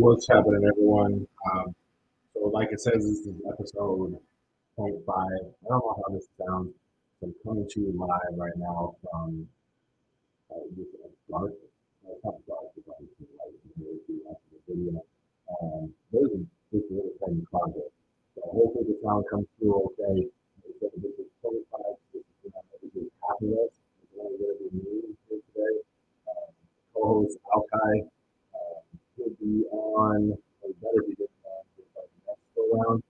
what's happening, everyone? Um, so, like it says, this is episode 0.5. I don't know how this sounds. I'm coming to you live right now from uh, dark. Uh, it's not dark, it's like it's light watch the video. Um, there's a this is project. So, hopefully, the sound comes through okay. This is 0.5. This is this is happiness. It's of the news here today. Um, co-host Alkai he'll be on, or better be on for the next go round.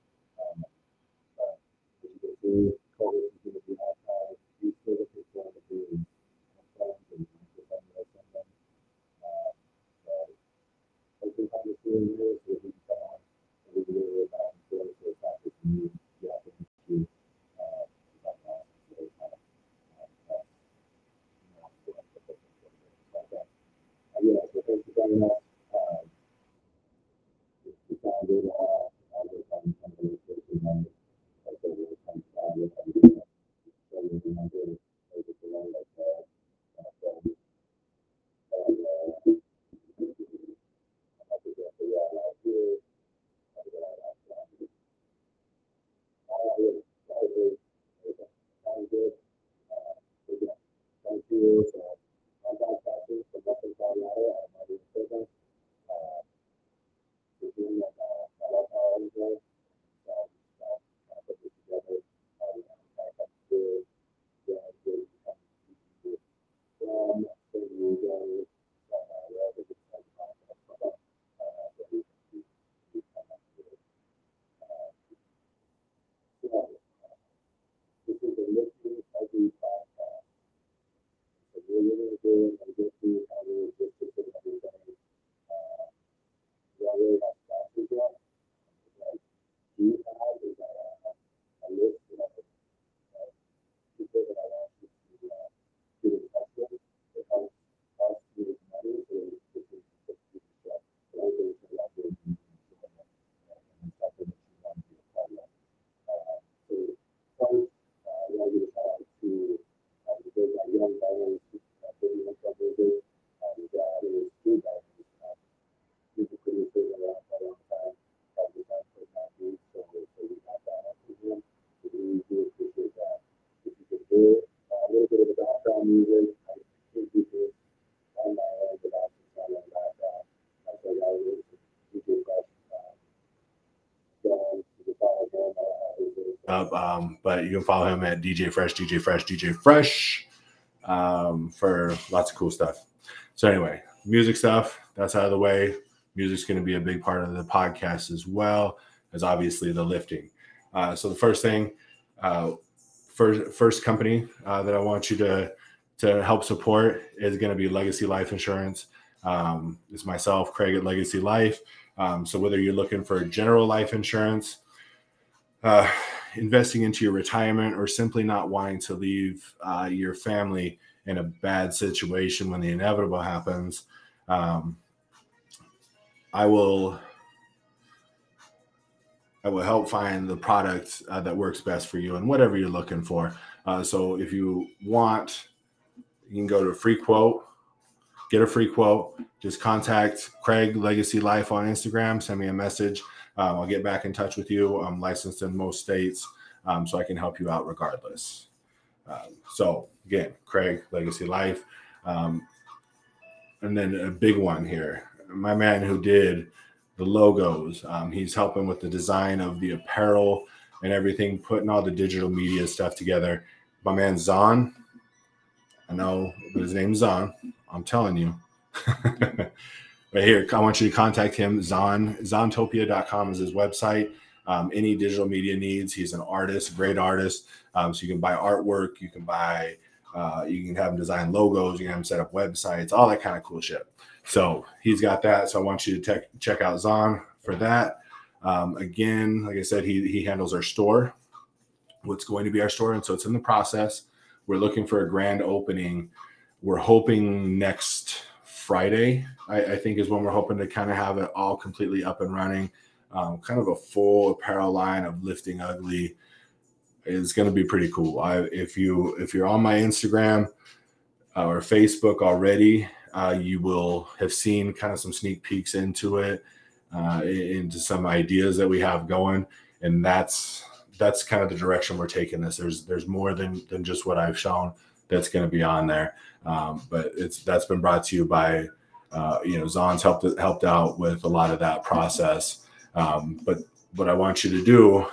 Up. Um, but you can follow him at DJ Fresh, DJ Fresh, DJ Fresh um, for lots of cool stuff. So, anyway, music stuff that's out of the way. Music's going to be a big part of the podcast as well as obviously the lifting. Uh, so, the first thing, uh, first, first company uh, that I want you to to help support is going to be Legacy Life Insurance. Um, it's myself, Craig at Legacy Life. Um, so, whether you're looking for general life insurance, uh, investing into your retirement or simply not wanting to leave uh, your family in a bad situation when the inevitable happens, um, I will I will help find the product uh, that works best for you and whatever you're looking for. Uh, so if you want, you can go to a free quote, get a free quote. Just contact Craig Legacy Life on Instagram. Send me a message. Um, I'll get back in touch with you. I'm licensed in most states, um, so I can help you out regardless. Um, so again, Craig Legacy Life, um, and then a big one here. My man who did the logos. Um, he's helping with the design of the apparel and everything, putting all the digital media stuff together. My man Zon. I know, but his name's Zon. I'm telling you. Right here, I want you to contact him. Zon Zontopia.com is his website. Um, any digital media needs. He's an artist, great artist. Um, so you can buy artwork, you can buy, uh, you can have him design logos, you can have him set up websites, all that kind of cool shit. So he's got that. So I want you to tech check out Zon for that. Um, again, like I said, he he handles our store, what's going to be our store, and so it's in the process. We're looking for a grand opening. We're hoping next Friday, I, I think, is when we're hoping to kind of have it all completely up and running. Um, kind of a full apparel line of lifting ugly is going to be pretty cool. I, if you if you're on my Instagram uh, or Facebook already, uh, you will have seen kind of some sneak peeks into it. uh, into some ideas that we have going, and that's that's kind of the direction we're taking this. There's there's more than than just what I've shown that's going to be on there, um, but it's that's been brought to you by uh, you know Zon's helped helped out with a lot of that process. Um, but what I want you to do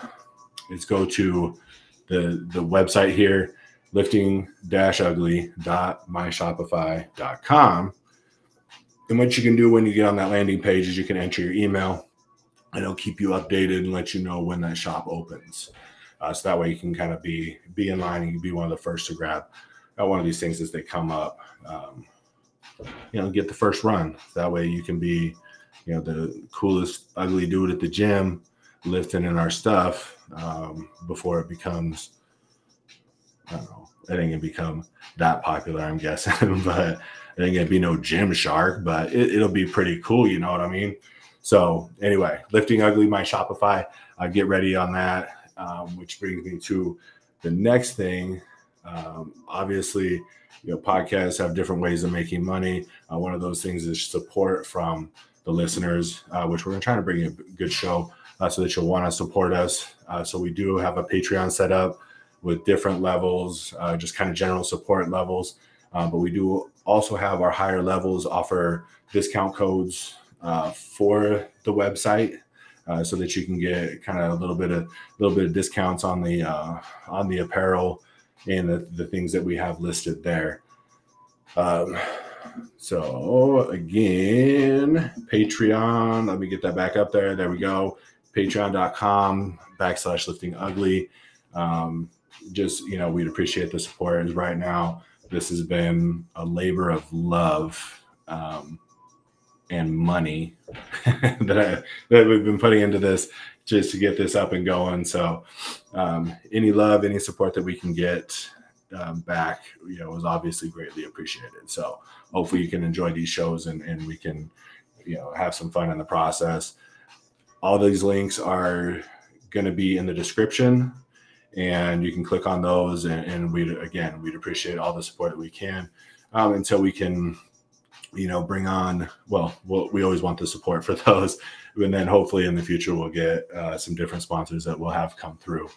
is go to the the website here lifting-ugly.myshopify.com and what you can do when you get on that landing page is you can enter your email and it'll keep you updated and let you know when that shop opens. Uh, so that way you can kind of be be in line and be one of the first to grab uh, one of these things as they come up. Um, you know, get the first run. That way you can be, you know, the coolest ugly dude at the gym lifting in our stuff um, before it becomes. I don't know. It ain't gonna become that popular, I'm guessing, but it ain't gonna be no Gymshark. But it, it'll be pretty cool. You know what I mean? So anyway, lifting ugly, my Shopify. Uh, get ready on that. Um, which brings me to the next thing. Um, obviously, you know, podcasts have different ways of making money. Uh, one of those things is support from the listeners, uh, which we're trying to bring a good show uh, so that you'll want to support us. Uh, so we do have a Patreon set up with different levels, uh, just kind of general support levels. Uh, but we do also have our higher levels offer discount codes for the website uh, so that you can get kind of a little bit of a little bit of discounts on the uh, on the apparel and the, the things that we have listed there. Um, so again, Patreon. Let me get that back up there. There we go. Patreon.com backslash lifting ugly. Um, just you know, we'd appreciate the support. As right now, this has been a labor of love. Um, and money that I, that we've been putting into this just to get this up and going. So, um, any love, any support that we can get um, back, you know, is obviously greatly appreciated. So, hopefully, you can enjoy these shows and and we can, you know, have some fun in the process. All these links are going to be in the description and you can click on those and, and we again we'd appreciate all the support that we can um, until we can you know, bring on, well, we'll we always want the support for those. And then hopefully in the future, we'll get uh, some different sponsors that will have come through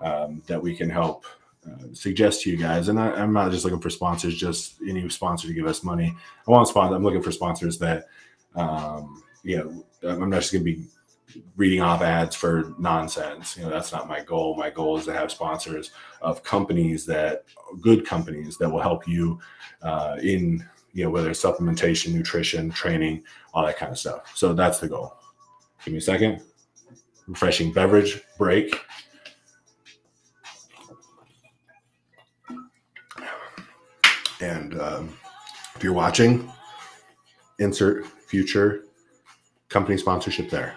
um, that we can help uh, suggest to you guys. And I, am not just looking for sponsors, just any sponsor to give us money. I want sponsor. I'm looking for sponsors that, um, you know, I'm not just going to be reading off ads for nonsense. You know, that's not my goal. My goal is to have sponsors of companies that good companies that will help you uh, in you know, whether it's supplementation, nutrition, training, all that kind of stuff. So that's the goal. Give me a second. Refreshing beverage break. And um, if you're watching, insert future company sponsorship there.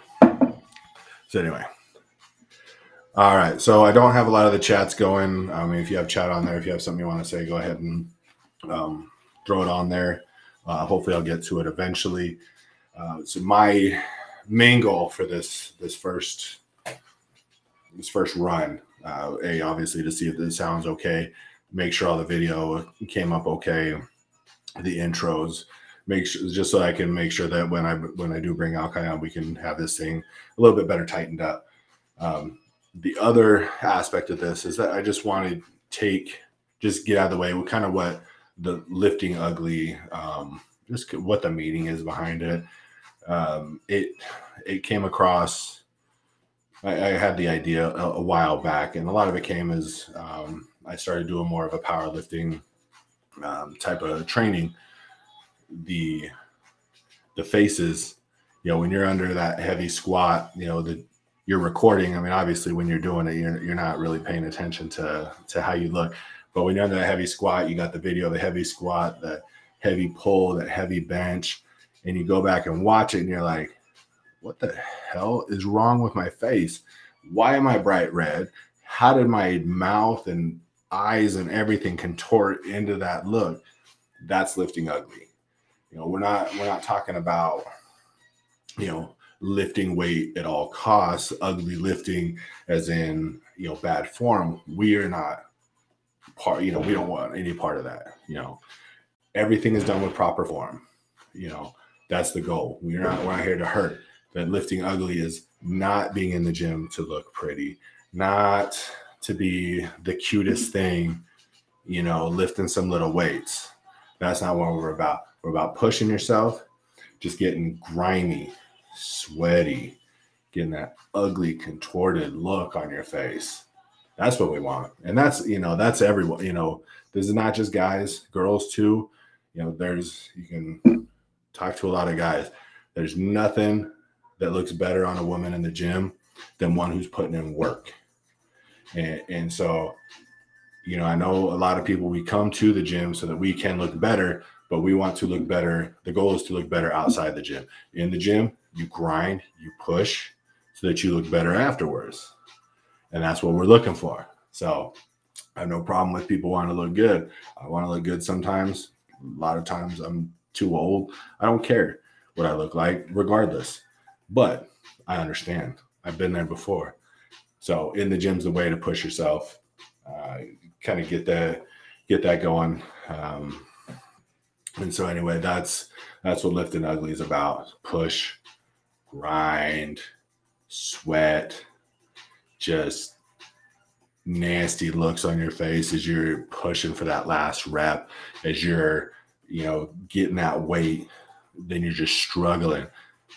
So, anyway. All right. So, I don't have a lot of the chats going. I mean, if you have chat on there, if you have something you want to say, go ahead and um, throw it on there. Uh, hopefully, I'll get to it eventually. Uh, so my main goal for this this first this first run, uh, a obviously to see if this sounds okay, make sure all the video came up okay, the intros, make sure just so I can make sure that when I when I do bring Alkai on, we can have this thing a little bit better tightened up. Um, the other aspect of this is that I just want to take just get out of the way. What kind of what the lifting ugly, um, just what the meaning is behind it. Um, it it came across. I, I had the idea a, a, while back, and a lot of it came as um, I started doing more of a powerlifting um, type of training. The the faces, you know, when you're under that heavy squat, you know, the you're recording. I mean, obviously, when you're doing it, you're, you're not really paying attention to to how you look. But when you're under that heavy squat, you got the video of the heavy squat, the heavy pull, that heavy bench, and you go back and watch it, and you're like, what the hell is wrong with my face? Why am I bright red? How did my mouth and eyes and everything contort into that look? That's lifting ugly. You know, we're not we're not talking about, you know, lifting weight at all costs, ugly lifting as in, you know, bad form. We are not part you know we don't want any part of that you know everything is done with proper form you know that's the goal we're not we're not here to hurt that lifting ugly is not being in the gym to look pretty, not to be the cutest thing, you know, lifting some little weights. That's not what we're about. We're about pushing yourself, just getting grimy, sweaty, getting that ugly, contorted look on your face. That's what we want. And that's, you know, that's everyone, you know, this is not just guys, girls too. You know, there's, you can talk to a lot of guys. There's nothing that looks better on a woman in the gym than one who's putting in work. And, and so, you know, I know a lot of people, we come to the gym so that we can look better, but we want to look better. The goal is to look better outside the gym. In the gym, you grind, you push so that you look better afterwards. And that's what we're looking for. So I have no problem with people wanting to look good. I want to look good sometimes. A lot of times I'm too old. I don't care what I look like, regardless. But I understand. I've been there before. So in the gym's the way to push yourself, uh, kind of get that get that going. Um, and so anyway, that's that's what lifting ugly is about. Push, grind, sweat, just nasty looks on your face as you're pushing for that last rep, as you're, you know, getting that weight, then you're just struggling.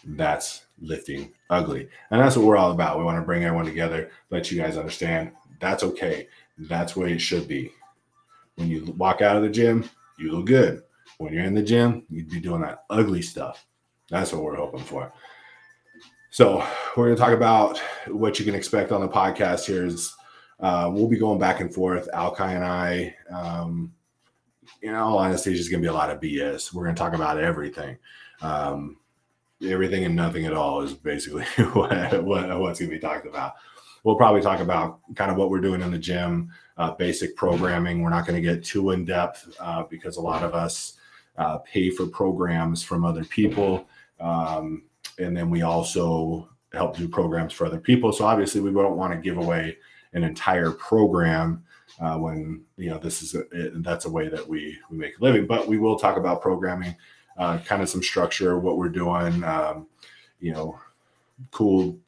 That's lifting ugly. And that's what we're all about. We want to bring everyone together, let you guys understand that's okay. That's where it should be. When you walk out of the gym, you look good. When you're in the gym, you'd be doing that ugly stuff. That's what we're hoping for. So we're going to talk about what you can expect on the podcast here is uh, we'll be going back and forth. Alkai and I, um, in all honesty, it's just going to be a lot of BS. We're going to talk about everything. Um, everything and nothing at all is basically what, what, what's going to be talked about. We'll probably talk about kind of what we're doing in the gym, uh, basic programming. We're not going to get too in depth uh, because a lot of us uh, pay for programs from other people. Um, and then we also help do programs for other people. So obviously, we don't want to give away an entire program uh, when you know this is a, it, that's a way that we we make a living. But we will talk about programming uh, kind of some structure, what we're doing, um, you know, cool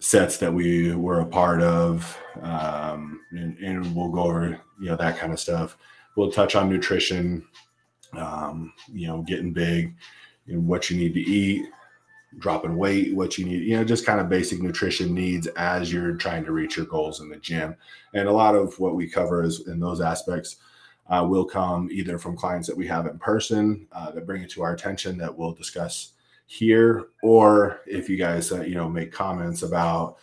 sets that we were a part of, um, and, and, we'll go over, you know, that kind of stuff. We'll touch on nutrition, um, you know, getting big, and what you need to eat, dropping weight, what you need, you know, just kind of basic nutrition needs as you're trying to reach your goals in the gym. And a lot of what we cover is in those aspects uh, will come either from clients that we have in person uh, that bring it to our attention that we'll discuss here, or if you guys uh, you know make comments about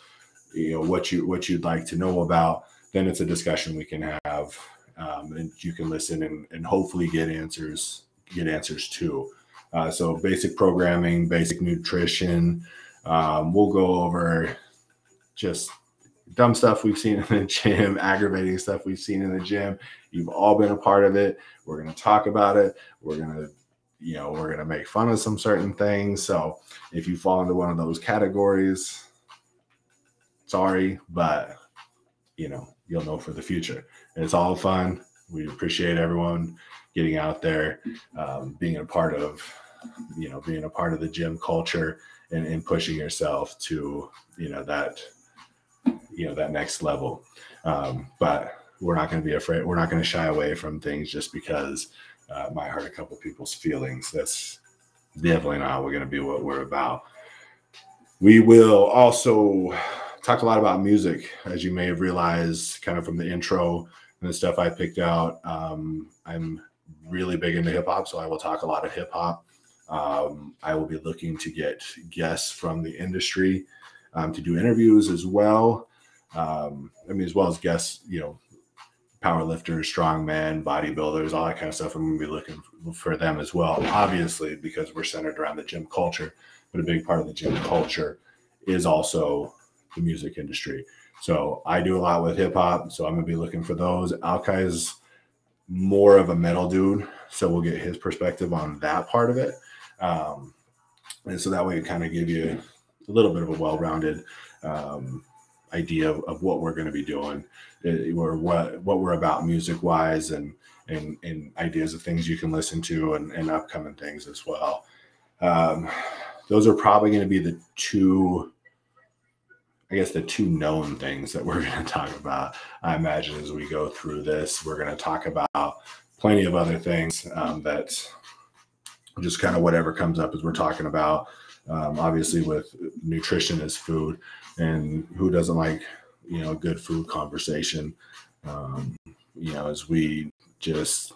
you know what you what you'd like to know about, then it's a discussion we can have, um, and you can listen and, and hopefully get answers get answers too. Uh, so basic programming, basic nutrition. Um, we'll go over just dumb stuff we've seen in the gym, aggravating stuff we've seen in the gym. You've all been a part of it. We're going to talk about it. We're going to, you know, we're going to make fun of some certain things. So if you fall into one of those categories, sorry, but you know, you'll know for the future. It's all fun. We appreciate everyone getting out there, um, being a part of, you know, being a part of the gym culture and, and pushing yourself to, you know, that you know that next level. Um, but we're not going to be afraid. We're not going to shy away from things just because uh, might hurt a couple people's feelings. That's definitely not we're going to be what we're about. We will also talk a lot about music, as you may have realized, kind of from the intro and the stuff I picked out. Um, I'm really big into hip hop, so I will talk a lot of hip hop. Um, I will be looking to get guests from the industry um, to do interviews as well. Um, I mean, as well as guests, you know, power lifters, strongmen, bodybuilders, all that kind of stuff. I'm going to be looking for them as well, obviously, because we're centered around the gym culture. But a big part of the gym culture is also the music industry. So I do a lot with hip hop. So I'm going to be looking for those. Alkai is more of a metal dude. So we'll get his perspective on that part of it. Um, and so that way, it kind of give you a little bit of a well-rounded um, idea of, of, what we're going to be doing, eh, or what what we're about music-wise, and and and ideas of things you can listen to, and, and upcoming things as well. Um, those are probably going to be the two I guess the two known things that we're going to talk about. I imagine as we go through this, we're going to talk about plenty of other things um, that just kind of whatever comes up as we're talking about. Um, obviously, with nutrition is food, and who doesn't like you know good food conversation? Um, you know, as we just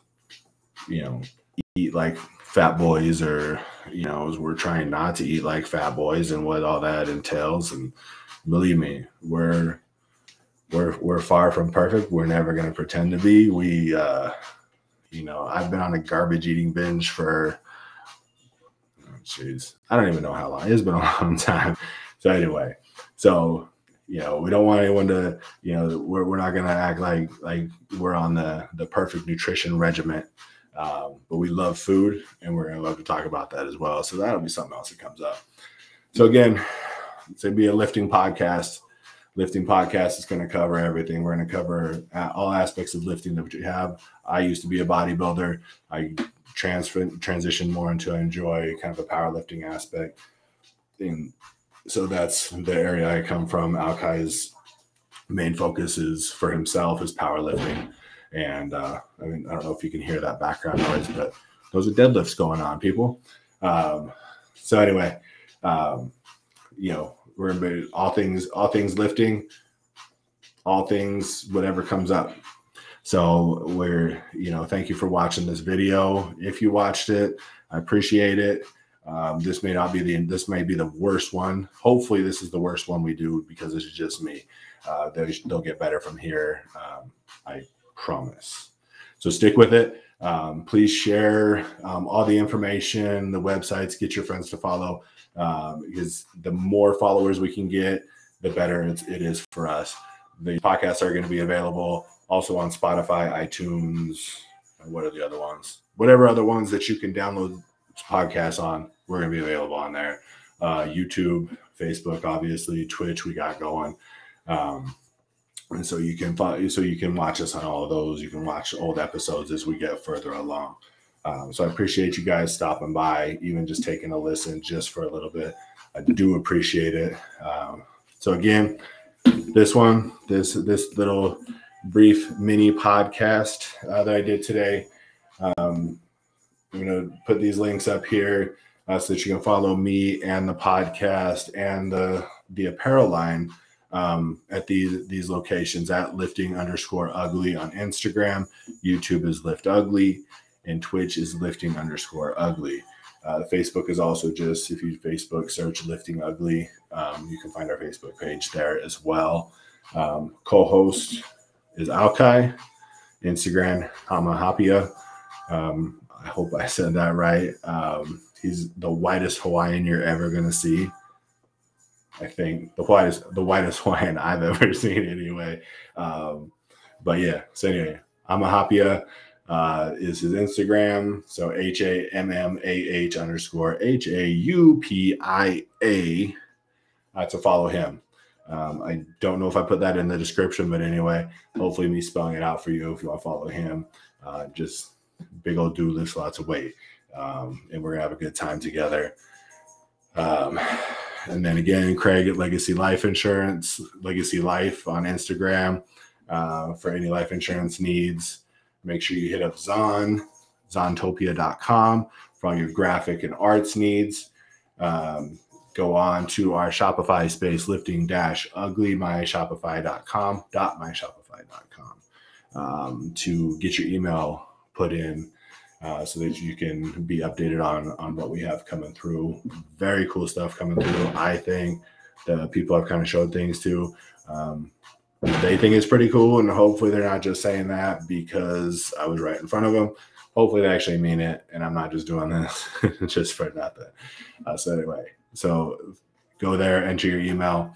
you know eat like fat boys, or you know, as we're trying not to eat like fat boys, and what all that entails, and believe me, we're we're we're far from perfect. We're never going to pretend to be. We, uh, you know, I've been on a garbage eating binge for, jeez, I don't even know how long. It's been a long time. So anyway, so you know, we don't want anyone to, you know, we're we're not to act like like we're on the the perfect nutrition regiment. Um, but we love food, and we're to love to talk about that as well. So that'll be something else that comes up. So again, it's to be a lifting podcast. Lifting podcast is going to cover everything. We're going to cover all aspects of lifting that you have. I used to be a bodybuilder. I transfer transitioned more into I enjoy kind of a powerlifting aspect. And so that's the area I come from. Alkai's main focus is for himself is powerlifting. And uh, I mean, I don't know if you can hear that background noise, but those are deadlifts going on, people. Um, so anyway, um, you know, we're in all things, all things lifting, all things, whatever comes up. So we're, you know, thank you for watching this video. If you watched it, I appreciate it. Um, this may not be the this may be the worst one. Hopefully, this is the worst one we do because it's just me. Uh, they, will get better from here. Um, I promise. So stick with it. Um, please share um, all the information, the websites, get your friends to follow um, because the more followers we can get, the better it's, it is for us. The podcasts are going to be available also on Spotify, iTunes, what are the other ones? Whatever other ones that you can download podcasts on, we're going to be available on there. Uh, YouTube, Facebook, obviously, Twitch, we got going. Um, and so you can find so you can watch us on all of those. You can watch old episodes as we get further along. Um, so I appreciate you guys stopping by, even just taking a listen just for a little bit. I do appreciate it. Um, so again, this one, this this little brief mini podcast uh, that I did today. Um, I'm going to put these links up here uh, so that you can follow me and the podcast and the the apparel line um, at these these locations at lifting underscore ugly on Instagram. YouTube is lift ugly and Twitch is lifting underscore ugly. Uh, Facebook is also just if you Facebook search lifting ugly, um, you can find our Facebook page there as well. Um, co-host is Alkai, Instagram Hammah Haupia. Um, I hope I said that right. Um, he's the whitest Hawaiian you're ever gonna see. I think the whitest the whitest Hawaiian I've ever seen anyway. Um, but yeah, so anyway, Hammah Haupia uh, is his Instagram. So H A M M A H underscore H A U P I A to follow him. Um, I don't know if I put that in the description, but anyway, hopefully me spelling it out for you if you want to follow him. Uh, just big old dude lifts lots of weight, um, and we're gonna have a good time together. Um, and then again, Craig at Legacy Life Insurance, Legacy Life on Instagram uh, for any life insurance needs. Make sure you hit up Zon, zontopia.com for all your graphic and arts needs. Um, go on to our Shopify space lifting dash ugly myshopify.com dot myshopify.com um, to get your email put in uh, so that you can be updated on on what we have coming through. Very cool stuff coming through. I think the people I've kind of showed things to. Um, they think it's pretty cool, and hopefully they're not just saying that because I was right in front of them. Hopefully they actually mean it, and I'm not just doing this just for nothing. Uh, so anyway, so go there, enter your email,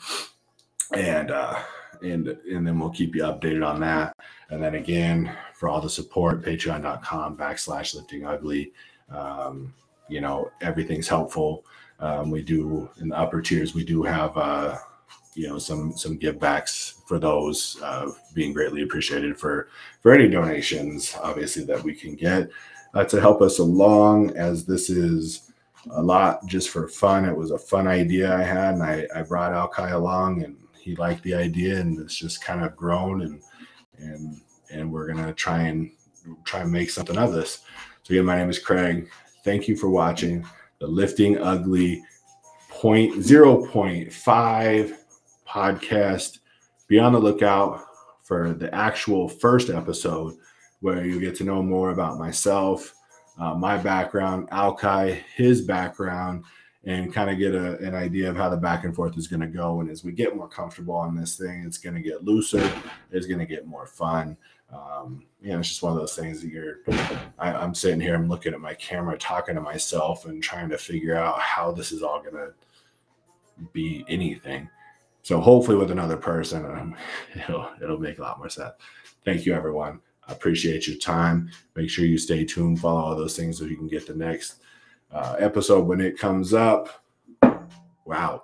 and uh, and and then we'll keep you updated on that. And then again, for all the support, patreon.com backslash lifting ugly. Um, you know, everything's helpful. Um, we do in the upper tiers, we do have uh, you know some some give backs for those uh, being greatly appreciated for for any donations obviously that we can get uh, to help us along as this is a lot just for fun. It was a fun idea I had, and I, I brought Alki along, and he liked the idea, and it's just kind of grown, and and and we're gonna try and try and make something of this. So again, my name is Craig. Thank you for watching the Lifting Ugly point zero point five podcast. Be on the lookout for the actual first episode where you get to know more about myself, uh, my background, Alki, his background, and kind of get a, an idea of how the back and forth is going to go. And as we get more comfortable on this thing, it's going to get looser, it's going to get more fun. Um, you know, it's just one of those things that you're, I, I'm sitting here, I'm looking at my camera, talking to myself and trying to figure out how this is all going to be anything. So hopefully with another person, um, it'll, it'll make a lot more sense. Thank you, everyone. I appreciate your time. Make sure you stay tuned, follow all those things so you can get the next uh, episode when it comes up. Wow.